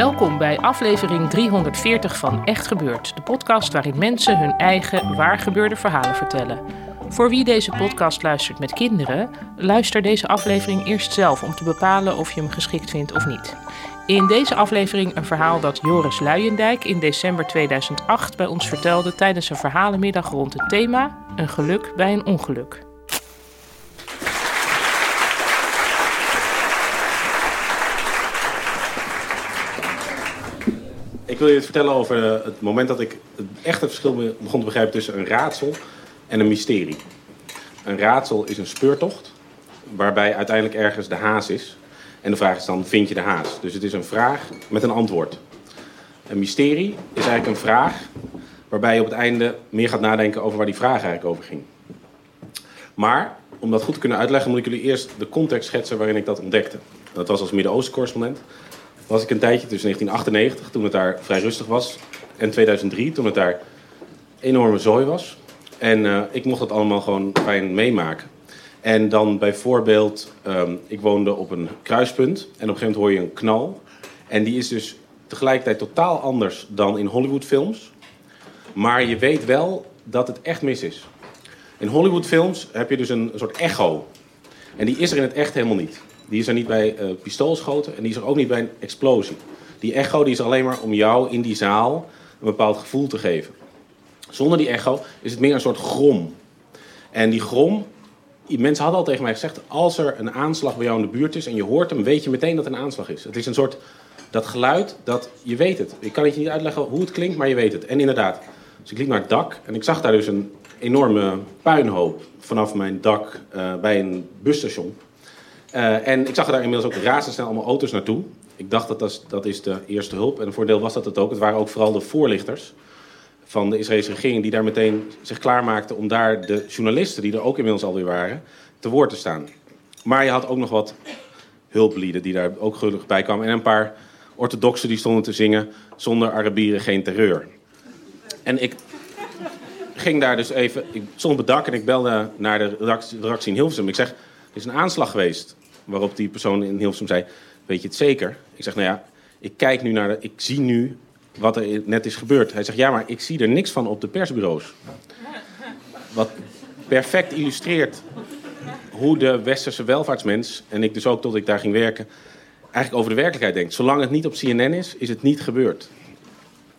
Welkom bij aflevering 340 van Echt Gebeurd, de podcast waarin mensen hun eigen waargebeurde verhalen vertellen. Voor wie deze podcast luistert met kinderen, luister deze aflevering eerst zelf om te bepalen of je hem geschikt vindt of niet. In deze aflevering een verhaal dat Joris Luijendijk in december 2008 bij ons vertelde tijdens een verhalenmiddag rond het thema Een geluk bij een ongeluk. Wil je het vertellen over eh, het moment dat ik echt het verschil be- begon te begrijpen tussen een raadsel en een mysterie. Een raadsel is een speurtocht waarbij uiteindelijk ergens de haas is. En de vraag is dan, vind je de haas? Dus het is een vraag met een antwoord. Een mysterie is eigenlijk een vraag waarbij je op het einde meer gaat nadenken over waar die vraag eigenlijk over ging. Maar om dat goed te kunnen uitleggen, moet ik jullie eerst de context schetsen waarin ik dat ontdekte. Dat was als Midden-Oosten correspondent was ik een tijdje tussen 1998, toen het daar vrij rustig was, en 2003, toen het daar enorme zooi was. En eh, ik mocht dat allemaal gewoon fijn meemaken. En dan bijvoorbeeld, ehm, ik woonde op een kruispunt en op een gegeven moment hoor je een knal. En die is dus tegelijkertijd totaal anders dan in Hollywoodfilms. Maar je weet wel dat het echt mis is. In Hollywoodfilms heb je dus een soort echo. En die is er in het echt helemaal niet. Die is er niet bij eh, pistoolschoten en die is er ook niet bij een explosie. Die echo die is alleen maar om jou in die zaal een bepaald gevoel te geven. Zonder die echo is het meer een soort grom. En die grom, mensen hadden al tegen mij gezegd, als er een aanslag bij jou in de buurt is en je hoort hem, weet je meteen dat het een aanslag is. Het is een soort, dat geluid, dat je weet het. Ik kan het je niet uitleggen hoe het klinkt, maar je weet het. En inderdaad, dus ik liep naar het dak en ik zag daar dus een enorme puinhoop vanaf mijn dak eh, bij een busstation. Uh, en ik zag er daar inmiddels ook razendsnel allemaal auto's naartoe. Ik dacht dat dat is, dat is de eerste hulp. En een voordeel was dat het ook. Het waren ook vooral de voorlichters van de Israëlische regering... die daar meteen zich klaarmaakten om daar de journalisten... die er ook inmiddels alweer waren, te woord te staan. Maar je had ook nog wat hulplieden die daar ook gelukkig bij kwamen. En een paar orthodoxen die stonden te zingen... zonder Arabieren geen terreur. En ik ging daar dus even... Ik stond op het dak en ik belde naar de redactie in Hilversum. Ik zeg, er is een aanslag geweest. Waarop die persoon in Hilversum zei, weet je het zeker? Ik zeg, nou ja, ik kijk nu naar de... Ik zie nu wat er net is gebeurd. Hij zegt, ja, maar ik zie er niks van op de persbureaus. Wat perfect illustreert hoe de westerse welvaartsmens... en ik dus ook tot ik daar ging werken... eigenlijk over de werkelijkheid denkt. Zolang het niet op CNN is, is het niet gebeurd.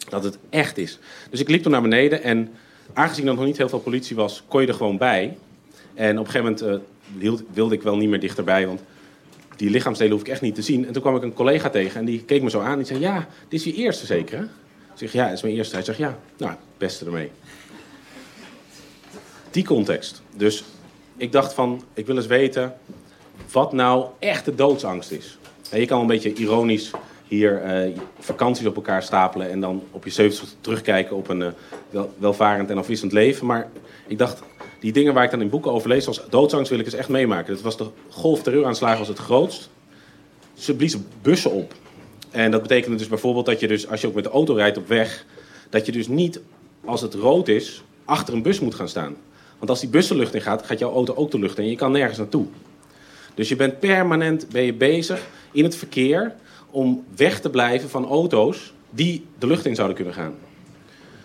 Dat het echt is. Dus ik liep toen naar beneden en aangezien er nog niet heel veel politie was... kon je er gewoon bij. En op een gegeven moment... Uh, wilde ik wel niet meer dichterbij, want die lichaamsdelen hoef ik echt niet te zien. En toen kwam ik een collega tegen en die keek me zo aan en die zei, ja, dit is je eerste zeker hè? Ik zeg, ja, het is mijn eerste. Hij zegt, ja, nou, beste ermee. Die context. Dus ik dacht van, ik wil eens weten wat nou echt de doodsangst is. En je kan een beetje ironisch hier uh, vakanties op elkaar stapelen en dan op je 70 terugkijken op een wel, welvarend en afwisselend leven. Maar ik dacht, die dingen waar ik dan in boeken over lees, zoals doodsangst, wil ik eens echt meemaken. Dat was de golf terreuraanslagen was het grootst. Ze bliezen bussen op. En dat betekende dus bijvoorbeeld dat je dus, als je ook met de auto rijdt op weg, dat je dus niet, als het rood is, achter een bus moet gaan staan. Want als die bus de lucht in gaat, gaat jouw auto ook de lucht in je kan nergens naartoe. Dus je bent permanent ben je bezig in het verkeer om weg te blijven van auto's die de lucht in zouden kunnen gaan.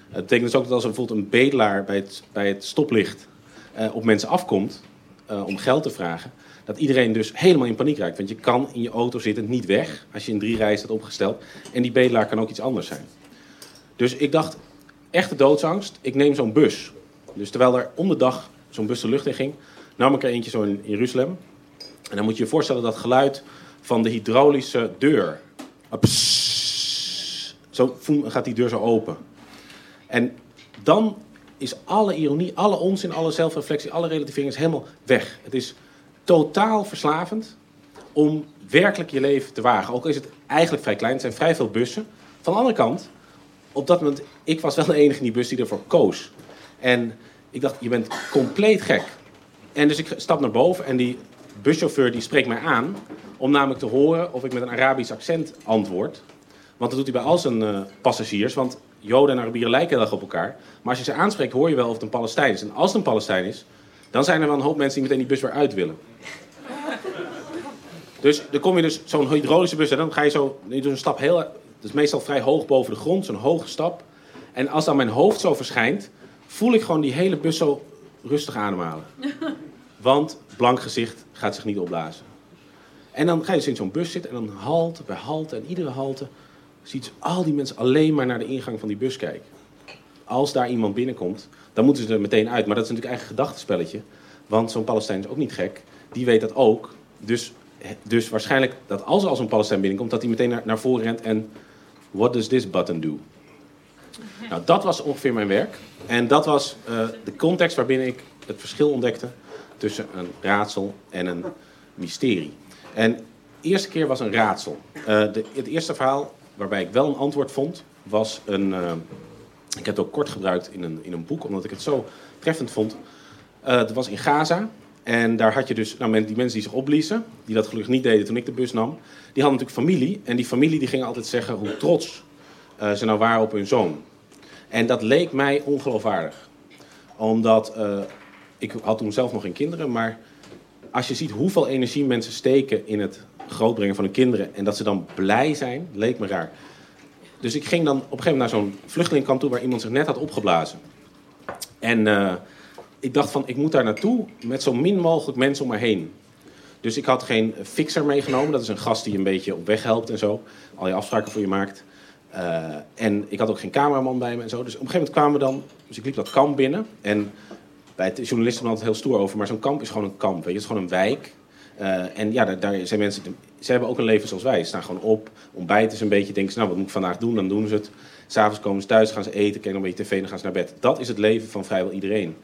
Het betekent dus ook dat als er bijvoorbeeld een bedelaar bij het, bij het stoplicht uh, op mensen afkomt uh, om geld te vragen, dat iedereen dus helemaal in paniek raakt. Want je kan in je auto zitten niet weg als je in drie rijen staat opgesteld. En die bedelaar kan ook iets anders zijn. Dus ik dacht, echte doodsangst, ik neem zo'n bus. Dus terwijl er om de dag zo'n bus de lucht in ging, nam ik er eentje zo in Jeruzalem. En dan moet je je voorstellen dat geluid van de hydraulische deur. Ah, pssst. Zo gaat die deur zo open. En dan is alle ironie, alle onzin, alle zelfreflectie, alle relativering is helemaal weg. Het is totaal verslavend om werkelijk je leven te wagen. Ook is het eigenlijk vrij klein, het zijn vrij veel bussen. Van de andere kant, op dat moment, ik was wel de enige in die bus die ervoor koos. En ik dacht, je bent compleet gek. En dus ik stap naar boven en die buschauffeur die spreekt mij aan... om namelijk te horen of ik met een Arabisch accent antwoord. Want dat doet hij bij al zijn eh, passagiers, want Joden en Arabieren lijken heel erg op elkaar. Maar als je ze aanspreekt, hoor je wel of het een Palestijn is. En als het een Palestijn is, dan zijn er wel een hoop mensen die meteen die bus weer uit willen. Dus dan kom je dus zo'n hydraulische bus en dan ga je zo, je doet een stap heel, dat is meestal vrij hoog boven de grond, zo'n hoge stap. En als dan mijn hoofd zo verschijnt, voel ik gewoon die hele bus zo rustig ademhalen. Want blank gezicht gaat zich niet opblazen. En dan ga je dus in zo'n bus zitten en dan halte bij halte en iedere halte ziet al die mensen alleen maar naar de ingang van die bus kijken. Als daar iemand binnenkomt, dan moeten ze er meteen uit. Maar dat is natuurlijk eigen gedachtenspelletje. Want zo'n Palestijn is ook niet gek. Die weet dat ook. Dus, dus waarschijnlijk dat als er als een Palestijn binnenkomt, dat hij meteen naar, naar voren rent en what does this button do? Nou, dat was ongeveer mijn werk. En dat was uh, de context waarbinnen ik het verschil ontdekte tussen een raadsel en een mysterie. En de eerste keer was een raadsel. Uh, de, het eerste verhaal waarbij ik wel een antwoord vond, was een. Uh, ik heb het ook kort gebruikt in een, in een boek, omdat ik het zo treffend vond. dat was in Gaza. En daar had je dus, nou, die mensen die zich opbliezen, die dat gelukkig niet deden toen ik de bus nam, die hadden natuurlijk familie. En die familie die ging altijd zeggen hoe trots ze nou waren op hun zoon. En dat leek mij ongeloofwaardig. Omdat, uh, ik had toen zelf nog geen kinderen, maar als je ziet hoeveel energie mensen steken in het grootbrengen van hun kinderen en dat ze dan blij zijn, leek me raar. Dus ik ging dan op een gegeven moment naar zo'n vluchtelingkamp toe waar iemand zich net had opgeblazen. En uh, ik dacht van, ik moet daar naartoe met zo min mogelijk mensen om me heen. Dus ik had geen fixer meegenomen, dat is een gast die een beetje op weg helpt en zo. Al je afspraken voor je maakt. Uh, en ik had ook geen cameraman bij me en zo. Dus op een gegeven moment kwamen we dan. Dus ik liep dat kamp binnen. En bij het journalisten hadden het heel stoer over. Maar zo'n kamp is gewoon een kamp. Weet je? Het is gewoon een wijk. Uh, en ja, daar, zijn mensen. Ze hebben ook een leven zoals wij. Ze staan gewoon op, ontbijten ze een beetje. Denken ze, nou, wat moet ik vandaag doen? Dan doen ze het. S'avonds komen ze thuis, gaan ze eten, kijken een beetje tv, dan gaan ze naar bed. Dat is het leven van vrijwel iedereen.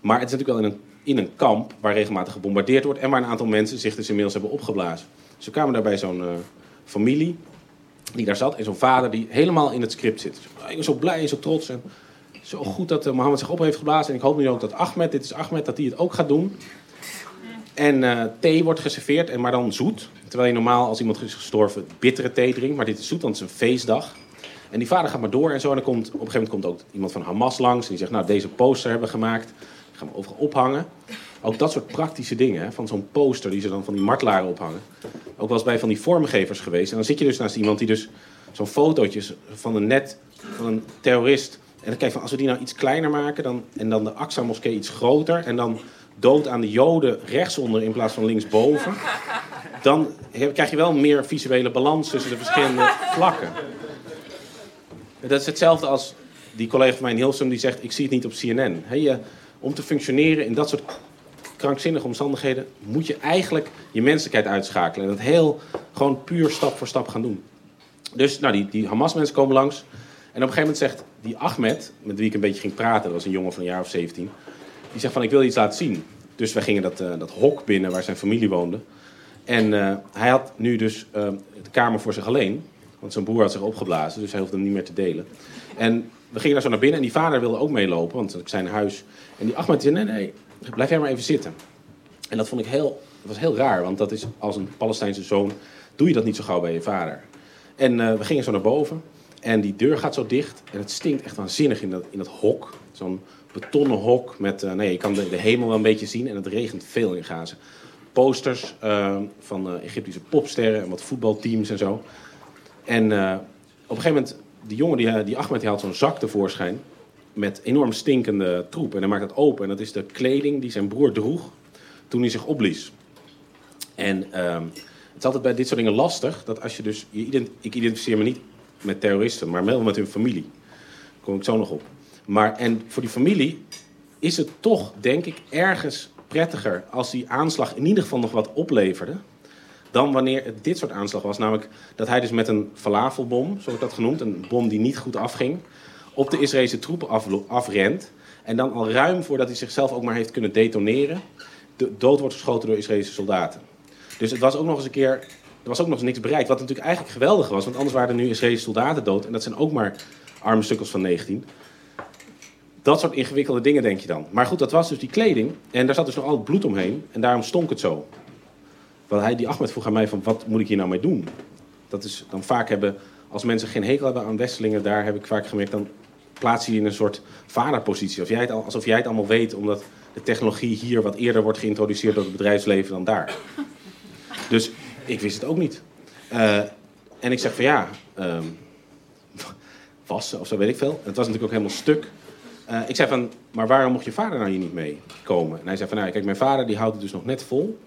Maar het is natuurlijk wel in een, in een kamp waar regelmatig gebombardeerd wordt. En waar een aantal mensen zich dus inmiddels hebben opgeblazen. We kwamen daar bij zo'n uh, familie die daar zat. En zo'n vader die helemaal in het script zit. Ik ben zo blij en zo trots. En zo goed dat uh, Mohammed zich op heeft geblazen. En ik hoop nu ook dat Ahmed, dit is Ahmed, dat hij het ook gaat doen. En uh, thee wordt geserveerd, en maar dan zoet. Terwijl je normaal, als iemand is gestorven, bittere thee drinkt. Maar dit is zoet, want het is een feestdag. En die vader gaat maar door en zo. En dan komt, op een gegeven moment komt ook iemand van Hamas langs. En die zegt, nou, deze poster hebben we gemaakt. Die gaan we overal ophangen. Ook dat soort praktische dingen, van zo'n poster die ze dan van die martelaren ophangen. Ook wel eens bij van die vormgevers geweest. En dan zit je dus naast iemand die dus zo'n fotootje van een net van een terrorist. En dan kijk je van, als we die nou iets kleiner maken dan, en dan de Aqsa-moskee iets groter en dan dood aan de Joden rechtsonder in plaats van linksboven, dan krijg je wel meer visuele balans tussen de verschillende vlakken. Dat is hetzelfde als die collega van mij in Hilsum die zegt, ik zie het niet op CNN. Je, om te functioneren in dat soort krankzinnige omstandigheden moet je eigenlijk je menselijkheid uitschakelen. En dat heel gewoon puur stap voor stap gaan doen. Dus nou, die, die Hamas-mensen komen langs. En op een gegeven moment zegt die Ahmed, met wie ik een beetje ging praten, dat was een jongen van een jaar of 17, die zegt van ik wil iets laten zien. Dus wij gingen dat, uh, dat hok binnen waar zijn familie woonde. En uh, hij had nu dus uh, de kamer voor zich alleen. Want zijn broer had zich opgeblazen, dus hij hoefde hem niet meer te delen. En we gingen daar zo naar binnen en die vader wilde ook meelopen, want het zijn huis. En die Ahmed zei, nee, nee, blijf jij maar even zitten. En dat vond ik heel, was heel raar, want dat is als een Palestijnse zoon, doe je dat niet zo gauw bij je vader. En we gingen zo naar boven en die deur gaat zo dicht en het stinkt echt waanzinnig in dat, in dat hok. Zo'n betonnen hok met, uh, nee, je kan de, de, hemel wel een beetje zien en het regent veel in Gaza. Posters uh, van Egyptische popsterren en wat voetbalteams en zo. En op een gegeven moment, die jongen, die, die Ahmed, die haalt zo'n zak tevoorschijn met enorm stinkende troep. En hij maakt het open. En dat is de kleding die zijn broer droeg toen hij zich opblies. En um, het is altijd bij dit soort dingen lastig. Dat als je dus. Je ident ik identificeer me niet met terroristen, maar wel met hun familie. Kom ik zo nog op. Maar en voor die familie is het toch, denk ik, ergens prettiger als die aanslag in ieder geval nog wat opleverde. Dan wanneer het dit soort aanslag was. Namelijk dat hij dus met een falafelbom, zo wordt dat genoemd, een bom die niet goed afging, op de Israëlische troepen afrent. En dan al ruim voordat hij zichzelf ook maar heeft kunnen detoneren, de dood wordt geschoten door Israëlische soldaten. Dus het was ook nog eens een keer. Er was ook nog eens niks bereikt. Wat natuurlijk eigenlijk geweldig was, want anders waren er nu Israëlische soldaten dood. En dat zijn ook maar arme sukkels van 19. Dat soort ingewikkelde dingen denk je dan. Maar goed, dat was dus die kleding. En daar zat dus nog al het bloed omheen. En daarom stonk het zo. Want hij, die Ahmed vroeg aan mij van, wat moet ik hier nou mee doen? Dat is dan vaak hebben, als mensen geen hekel hebben aan Westelingen, daar heb ik vaak gemerkt, dan plaats je je in een soort vaderpositie. Alsof jij, het al, alsof jij het allemaal weet, omdat de technologie hier wat eerder wordt geïntroduceerd door het bedrijfsleven dan daar. Dus ik wist het ook niet. Eh, en ik zeg van ja, ehm, wassen of zo weet ik veel. Het was natuurlijk ook helemaal stuk. Eh, ik zei van, maar waarom mocht je vader nou hier niet mee komen? En hij zei van, nou kijk, mijn vader die houdt het dus nog net vol.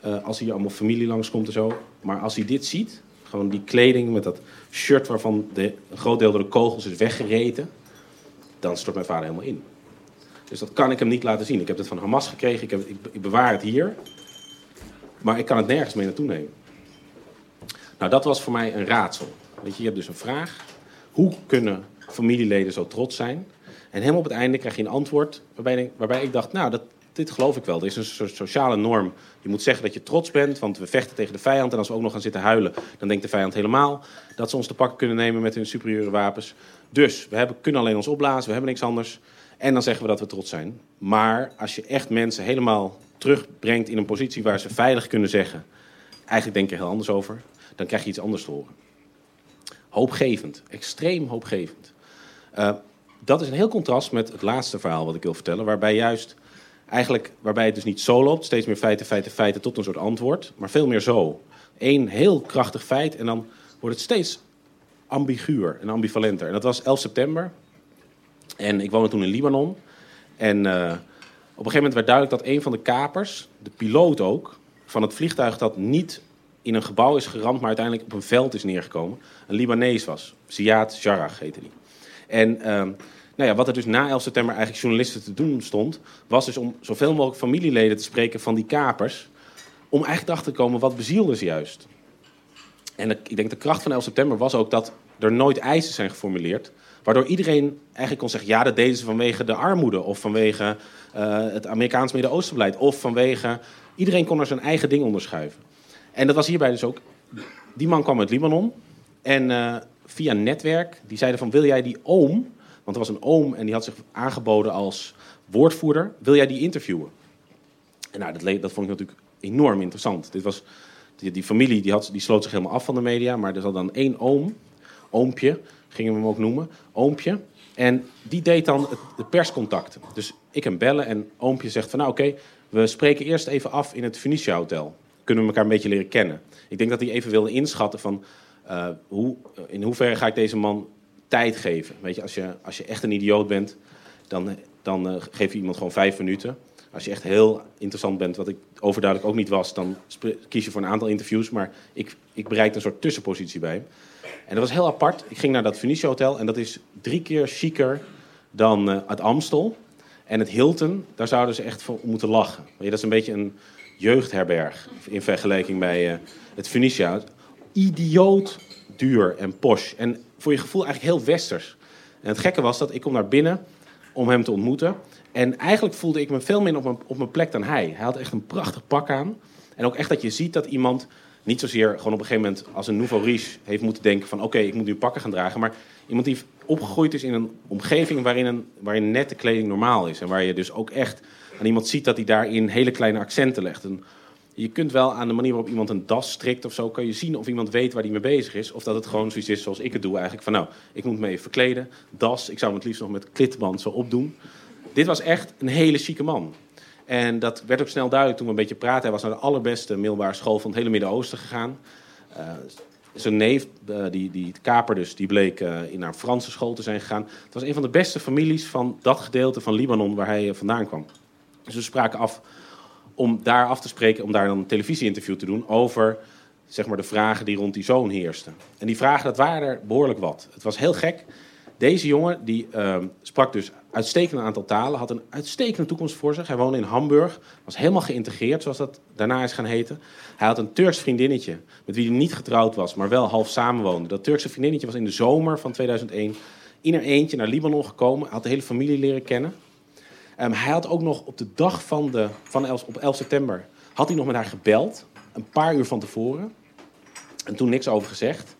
Eh, als hier allemaal familie langskomt en zo. Maar als hij dit ziet, gewoon die kleding met dat shirt waarvan de, een groot deel door de kogels is weggereten, dan stort mijn vader helemaal in. Dus dat kan ik hem niet laten zien. Ik heb het van Hamas gekregen, ik, heb, ik, ik bewaar het hier. Maar ik kan het nergens mee naartoe nemen. Nou, dat was voor mij een raadsel. Weet je, je hebt dus een vraag. Hoe kunnen familieleden zo trots zijn? En helemaal op het einde krijg je een antwoord waarbij, waarbij ik dacht, nou, dat, dit geloof ik wel. Er is een soort sociale norm. Je moet zeggen dat je trots bent, want we vechten tegen de vijand. En als we ook nog gaan zitten huilen, dan denkt de vijand helemaal dat ze ons te pakken kunnen nemen met hun superieure wapens. Dus we hebben, kunnen alleen ons opblazen, we hebben niks anders. En dan zeggen we dat we trots zijn. Maar als je echt mensen helemaal terugbrengt in een positie waar ze veilig kunnen zeggen... eigenlijk denk ik er heel anders over, dan krijg je iets anders te horen. Hoopgevend, extreem hoopgevend. Eh, dat is een heel contrast met het laatste verhaal wat ik wil vertellen, waarbij juist eigenlijk, waarbij het dus niet zo loopt, steeds meer feiten, feiten, feiten tot een soort antwoord, maar veel meer zo. Eén heel krachtig feit en dan wordt het steeds ambiguur en ambivalenter. En dat was 11 september. En ik woonde toen in Libanon. En eh, op een gegeven moment werd duidelijk dat een van de kapers, de piloot ook, van het vliegtuig dat niet in een gebouw is geramd, maar uiteindelijk op een veld is neergekomen, een Libanees was. Ziad Jarrah heette die. En ehm, nou ja, wat er dus na 11 september eigenlijk journalisten te doen stond, was dus om zoveel mogelijk familieleden te spreken van die kapers, om eigenlijk erachter te komen wat bezielde ze juist. En ik denk de kracht van 11 september was ook dat er nooit eisen zijn geformuleerd. Waardoor iedereen eigenlijk kon zeggen: ja, dat deden ze vanwege de armoede. Of vanwege eh, het Amerikaans Midden-Oostenbeleid. Of vanwege. Iedereen kon er zijn eigen ding onderschuiven. En dat was hierbij dus ook. Die man kwam uit Libanon. En eh, via netwerk, die zeiden van: wil jij die oom. Want er was een oom en die had zich aangeboden als woordvoerder. Wil jij die interviewen? En nou, dat, dat vond ik natuurlijk enorm interessant. Dit was, die, die familie die had, die sloot zich helemaal af van de media. Maar er zat dan één oom, oompje, gingen we hem ook noemen, oompje. En die deed dan het, de perscontacten. Dus ik hem bellen en oompje zegt van... nou oké, we spreken eerst even af in het Phoenicia Hotel. Kunnen we elkaar een beetje leren kennen. Ik denk dat hij even wilde inschatten van... eh, hoe, in hoeverre ga ik deze man tijd geven. Weet je, als je, als je echt een idioot bent, dan, dan eh, geef je iemand gewoon vijf minuten. Als je echt heel interessant bent, wat ik overduidelijk ook niet was, dan kies je voor een aantal interviews. Maar ik, ik bereikte een soort tussenpositie bij hem. En dat was heel apart. Ik ging naar dat Phoenicia Hotel en dat is drie keer chiquer dan eh, het Amstel. En het Hilton, daar zouden ze echt voor moeten lachen. Je, dat is een beetje een jeugdherberg in vergelijking bij eh, het Phoenicia. Idioot duur en posh. En voor je gevoel eigenlijk heel westers. En het gekke was dat ik kom naar binnen om hem te ontmoeten. En eigenlijk voelde ik me veel meer op mijn, op mijn plek dan hij. Hij had echt een prachtig pak aan. En ook echt dat je ziet dat iemand niet zozeer gewoon op een gegeven moment als een nouveau riche heeft moeten denken van oké, ik moet nu pakken gaan dragen. Maar iemand die opgegroeid is in een omgeving waarin, een, waarin nette kleding normaal is. En waar je dus ook echt aan iemand ziet dat hij daarin hele kleine accenten legt. En je kunt wel aan de manier waarop iemand een das strikt of zo, kan je zien of iemand weet waar hij mee bezig is. Of dat het gewoon zoiets is zoals ik het doe eigenlijk. Van nou, ik moet me even verkleden. Das, ik zou hem het liefst nog met klitband zo opdoen. Dit was echt een hele chique man. En dat werd ook snel duidelijk toen we een beetje praten. Hij was naar de allerbeste middelbare school van het hele Midden-Oosten gegaan. Eh, zijn neef, eh, die, die kaper dus, die bleek eh, in naar een Franse school te zijn gegaan. Het was een van de beste families van dat gedeelte van Libanon waar hij vandaan kwam. Dus we spraken af om daar af te spreken, om daar dan een televisieinterview te doen over zeg maar, de vragen die rond die zoon heersten. En die vragen, dat waren er behoorlijk wat. Het was heel gek. Deze jongen die ehm, sprak dus uitstekend aantal talen, had een uitstekende toekomst voor zich. Hij woonde in Hamburg, was helemaal geïntegreerd, zoals dat daarna is gaan heten. Hij had een Turks vriendinnetje, met wie hij niet getrouwd was, maar wel half samenwoonde. Dat Turkse vriendinnetje was in de zomer van 2001 in er eentje naar Libanon gekomen, had de hele familie leren kennen. Ehm, hij had ook nog op de dag van, de, van 11, op 11 september, had hij nog met haar gebeld, een paar uur van tevoren. En toen niks over gezegd.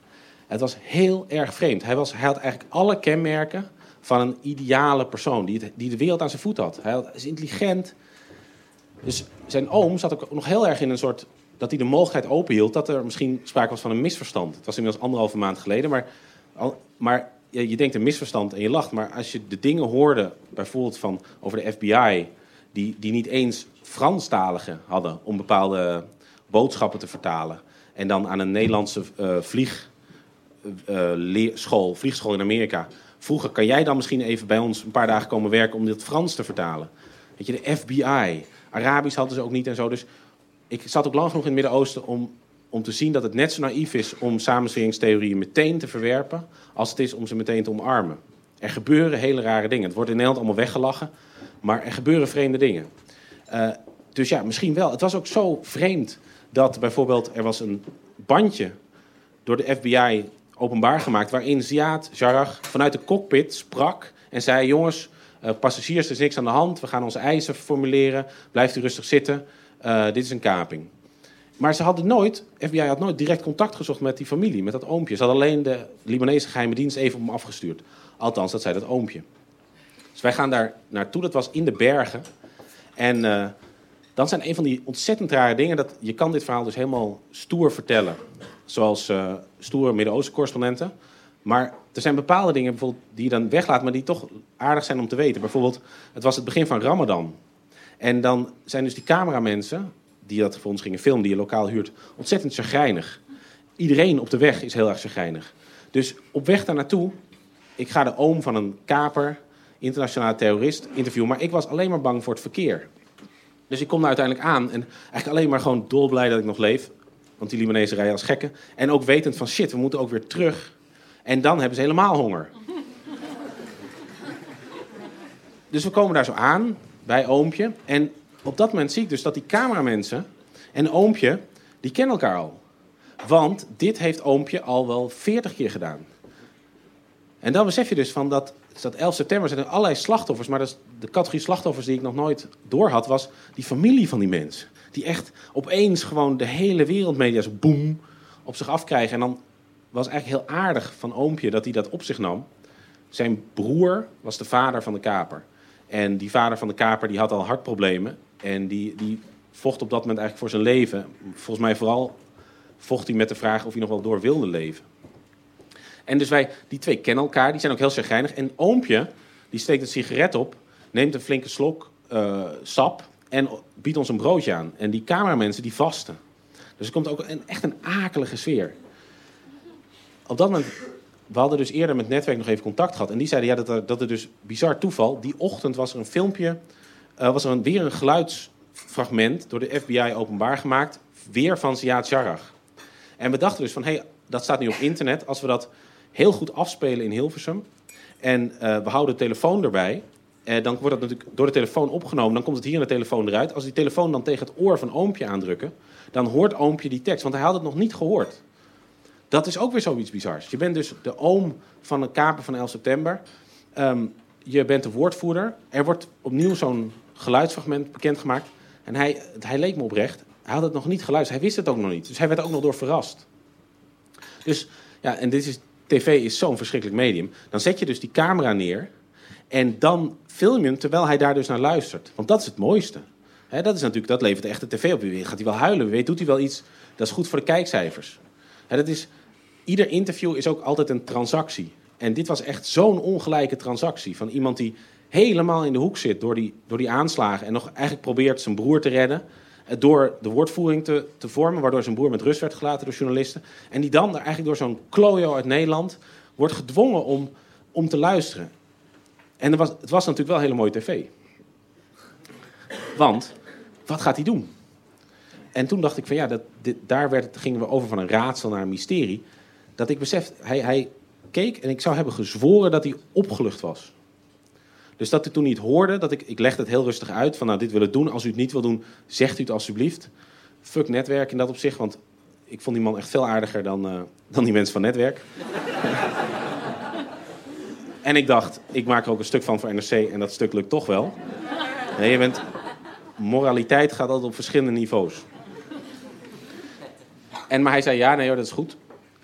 Het was heel erg vreemd. Hij, was, hij had eigenlijk alle kenmerken van een ideale persoon die, die de wereld aan zijn voet had. Hij is intelligent. Dus zijn oom zat ook nog heel erg in een soort. dat hij de mogelijkheid openhield dat er misschien sprake was van een misverstand. Het was inmiddels anderhalve maand geleden, maar, maar je, denkt een misverstand en je lacht. Maar als je de dingen hoorde, bijvoorbeeld van, over de FBI, die, die niet eens Franstaligen hadden om bepaalde boodschappen te vertalen. En dan aan een Nederlandse eh vlieg, school, vliegschool in Amerika. Vroeger kan jij dan misschien even bij ons een paar dagen komen werken om dit Frans te vertalen. Weet je, de FBI. Arabisch hadden ze ook niet en zo. Dus ik zat ook lang genoeg in het Midden-Oosten om, om te zien dat het net zo naïef is om samensweringstheorieën meteen te verwerpen. als het is om ze meteen te omarmen. Er gebeuren hele rare dingen. Het wordt in Nederland allemaal weggelachen, maar er gebeuren vreemde dingen. Eh, dus ja, misschien wel. Het was ook zo vreemd dat bijvoorbeeld er was een bandje door de FBI openbaar gemaakt... waarin Ziad Jarrah vanuit de cockpit sprak en zei... jongens, eh, passagiers, er is niks aan de hand. We gaan onze eisen formuleren. Blijft u rustig zitten. Eh, dit is een kaping. Maar ze hadden nooit, FBI had nooit direct contact gezocht met die familie, met dat oompje. Ze hadden alleen de Libanese geheime dienst even op hem afgestuurd. Althans, dat zei dat oompje. Dus wij gaan daar naartoe, dat was in de bergen. En eh, dan zijn een van die ontzettend rare dingen, dat je kan dit verhaal dus helemaal stoer vertellen. Zoals eh stoere Midden-Oosten correspondenten. Maar er zijn bepaalde dingen bijvoorbeeld die je dan weglaat, maar die toch aardig zijn om te weten. Bijvoorbeeld, het was het begin van Ramadan. En dan zijn dus die cameramensen, die dat voor ons gingen filmen, die je lokaal huurt, ontzettend chagrijnig. Iedereen op de weg is heel erg chagrijnig. Dus op weg daar naartoe, ik ga de oom van een kaper, internationale terrorist, interviewen. Maar ik was alleen maar bang voor het verkeer. Dus ik kom daar uiteindelijk aan en eigenlijk alleen maar gewoon dolblij dat ik nog leef. Want die Libanezen rijden als gekken. En ook wetend van shit, we moeten ook weer terug. En dan hebben ze helemaal honger. Dus we komen daar zo aan bij oompje. En op dat moment zie ik dus dat die cameramensen en oompje, die kennen elkaar al. Want dit heeft oompje al wel 40 keer gedaan. En dan besef je dus van dat, dat 11 september zijn er allerlei slachtoffers. Maar dat de categorie slachtoffers die ik nog nooit door had, was die familie van die mensen. Die echt opeens gewoon de hele wereldmedia zo boem op zich afkrijgen. En dan was eigenlijk heel aardig van oompje dat hij dat op zich nam. Zijn broer was de vader van de kaper. En die vader van de kaper die had al hartproblemen. En die, die vocht op dat moment eigenlijk voor zijn leven. Volgens mij vooral vocht hij met de vraag of hij nog wel door wilde leven. En dus wij, die twee kennen elkaar, die zijn ook heel chagrijnig. En oompje, die steekt een sigaret op, neemt een flinke slok eh, sap en biedt ons een broodje aan. En die cameramensen, die vasten. Dus er komt ook een, echt een akelige sfeer. Op dat moment, we hadden dus eerder met het netwerk nog even contact gehad. En die zeiden ja, dat, er, dat er dus bizar toeval. Die ochtend was er een filmpje, eh, was er weer een geluidsfragment door de FBI openbaar gemaakt. Weer van Ziad Jarrah. En we dachten dus van, hé, hey, dat staat nu op internet. Als we dat heel goed afspelen in Hilversum. En eh, we houden de telefoon erbij. eh, dan wordt dat natuurlijk door de telefoon opgenomen. Dan komt het hier in de telefoon eruit. Als die telefoon dan tegen het oor van oompje aandrukken... dan hoort oompje die tekst. Want hij had het nog niet gehoord. Dat is ook weer zoiets bizars. Je bent dus de oom van een kaper van 11 september. Ehm, je bent de woordvoerder. Er wordt opnieuw zo'n geluidsfragment bekendgemaakt. En hij, hij leek me oprecht. Hij had het nog niet geluisterd. Hij wist het ook nog niet. Dus hij werd ook nog door verrast. Dus ja, en dit is, tv is zo'n verschrikkelijk medium. Dan zet je dus die camera neer. En dan film je hem terwijl hij daar dus naar luistert. Want dat is het mooiste. Hè, dat, is natuurlijk, dat levert echt de tv op. Gaat hij wel huilen? Weet, doet hij wel iets? Dat is goed voor de kijkcijfers. Hè, dat is, ieder interview is ook altijd een transactie. En dit was echt zo'n ongelijke transactie. Van iemand die helemaal in de hoek zit door die, door die aanslagen. En nog eigenlijk probeert zijn broer te redden. eh, Door de woordvoering te, te vormen. Waardoor zijn broer met rust werd gelaten door journalisten. En die dan eigenlijk door zo'n klojo uit Nederland wordt gedwongen om, om te luisteren. En was, het was natuurlijk wel hele mooie tv. Want, wat gaat hij doen? En toen dacht ik van ja, dat, dit, daar werd, gingen we over van een raadsel naar een mysterie. Dat ik besef, hij, hij keek en ik zou hebben gezworen dat hij opgelucht was. Dus dat hij toen niet hoorde, dat ik, ik legde het heel rustig uit. Van nou, dit wil ik doen. Als u het niet wil doen, zegt u het alsjeblieft. Fuck netwerk in dat opzicht, want ik vond die man echt veel aardiger dan, eh, dan die mensen van netwerk. en ik dacht, ik maak er ook een stuk van voor NRC en dat stuk lukt toch wel. Nee, je bent, moraliteit gaat altijd op verschillende niveaus. En, maar hij zei, ja, nee hoor, dat is goed.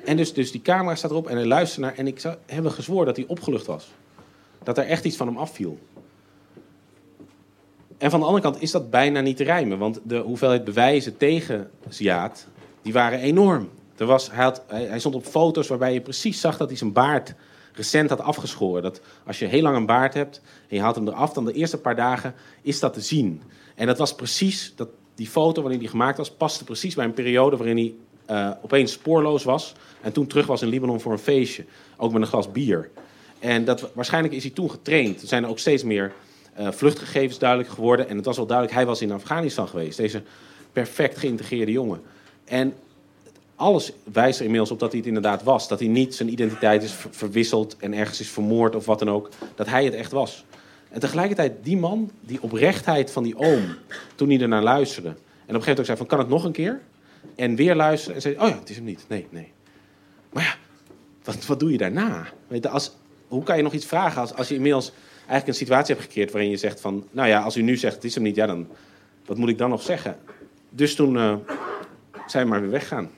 En dus, dus die camera staat erop en hij luistert naar... En ik zou hebben gezworen dat hij opgelucht was. Dat er echt iets van hem afviel. En van de andere kant is dat bijna niet te rijmen. Want de hoeveelheid bewijzen tegen Ziaad, die waren enorm. Er was, hij, had, hij, stond op foto's waarbij je precies zag dat hij zijn baard recent had afgeschoren. Dat als je heel lang een baard hebt en je haalt hem eraf, dan de eerste paar dagen is dat te zien. En dat was precies, dat, die foto waarin hij gemaakt was, paste precies bij een periode waarin hij eh, opeens spoorloos was. En toen terug was in Libanon voor een feestje. Ook met een glas bier. En dat, waarschijnlijk is hij toen getraind. Er zijn ook steeds meer eh, vluchtgegevens duidelijk geworden. En het was wel duidelijk, hij was in Afghanistan geweest. Deze perfect geïntegreerde jongen. En alles wijst er inmiddels op dat hij het inderdaad was. Dat hij niet zijn identiteit is ver- verwisseld en ergens is vermoord of wat dan ook. Dat hij het echt was. En tegelijkertijd, die man, die oprechtheid van die oom, toen hij ernaar luisterde. En op een gegeven moment ook zei van, kan het nog een keer? En weer luisteren en zei, oh ja, het is hem niet. Nee, nee. Maar ja, wat, wat doe je daarna? Weet je, als, hoe kan je nog iets vragen als, als je inmiddels eigenlijk een situatie hebt gecreëerd waarin je zegt van, nou ja, als u nu zegt het is hem niet, ja dan, wat moet ik dan nog zeggen? Dus toen eh zijn we maar weer weggaan.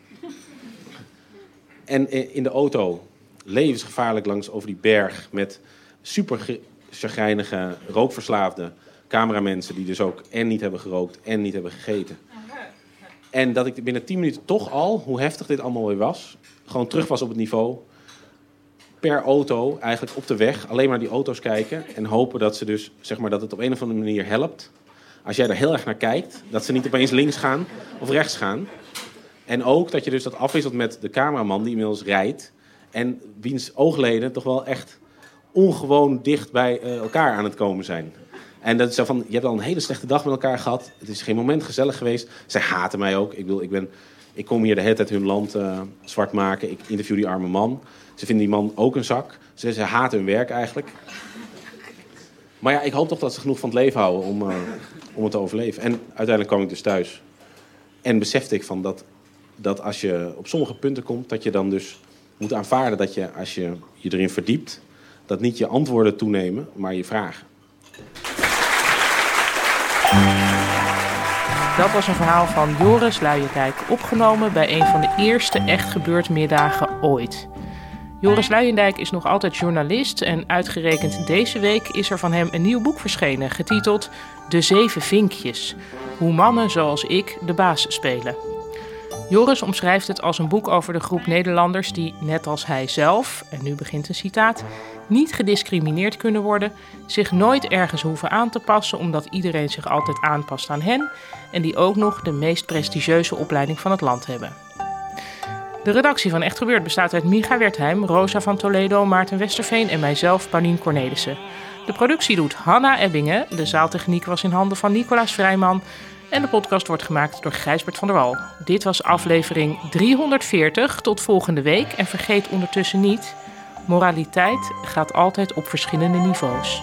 En eh, in de auto, levensgevaarlijk langs over die berg met super ge- chagrijnige, rookverslaafde cameramensen die dus ook en niet hebben gerookt en niet hebben gegeten. En dat ik binnen 10 minuten toch al, hoe heftig dit allemaal weer was, gewoon terug was op het niveau. Per auto, eigenlijk op de weg, alleen maar die auto's kijken en hopen dat ze dus, zeg maar, dat het op een of andere manier helpt. Als jij er heel erg naar kijkt, dat ze niet opeens links gaan of rechts gaan. En ook dat je dus dat afwisselt met de cameraman die inmiddels rijdt. En wiens oogleden toch wel echt ongewoon dicht bij eh, elkaar aan het komen zijn. En dat is zo van, je hebt al een hele slechte dag met elkaar gehad. Het is geen moment gezellig geweest. Zij haten mij ook. Ik, bedoel, ik, ben, ik kom hier de hele tijd hun land eh, zwart maken. Ik interview die arme man. Ze vinden die man ook een zak. Ze, ze haten hun werk eigenlijk. Maar ja, ik hoop toch dat ze genoeg van het leven houden om, eh, om het te overleven. En uiteindelijk kwam ik dus thuis. En besefte ik van dat, dat als je op sommige punten komt, dat je dan dus moet aanvaarden dat je, als je je erin verdiept, dat niet je antwoorden toenemen, maar je vragen. Dat was een verhaal van Joris Luijendijk, opgenomen bij een van de eerste echt gebeurd middagen ooit. Joris Luijendijk is nog altijd journalist en uitgerekend deze week is er van hem een nieuw boek verschenen, getiteld De Zeven Vinkjes. Hoe mannen zoals ik de baas spelen. Joris omschrijft het als een boek over de groep Nederlanders die, net als hij zelf, en nu begint een citaat, niet gediscrimineerd kunnen worden, zich nooit ergens hoeven aan te passen omdat iedereen zich altijd aanpast aan hen en die ook nog de meest prestigieuze opleiding van het land hebben. De redactie van Echt Gebeurd bestaat uit Micha Wertheim, Rosa van Toledo, Maarten Westerveen en mijzelf, Paulien Cornelissen. De productie doet Hanna Ebbingen, de zaaltechniek was in handen van Nicolaas Vrijman en de podcast wordt gemaakt door Gijsbert van der Wal. Dit was aflevering 340. Tot volgende week en vergeet ondertussen niet, moraliteit gaat altijd op verschillende niveaus.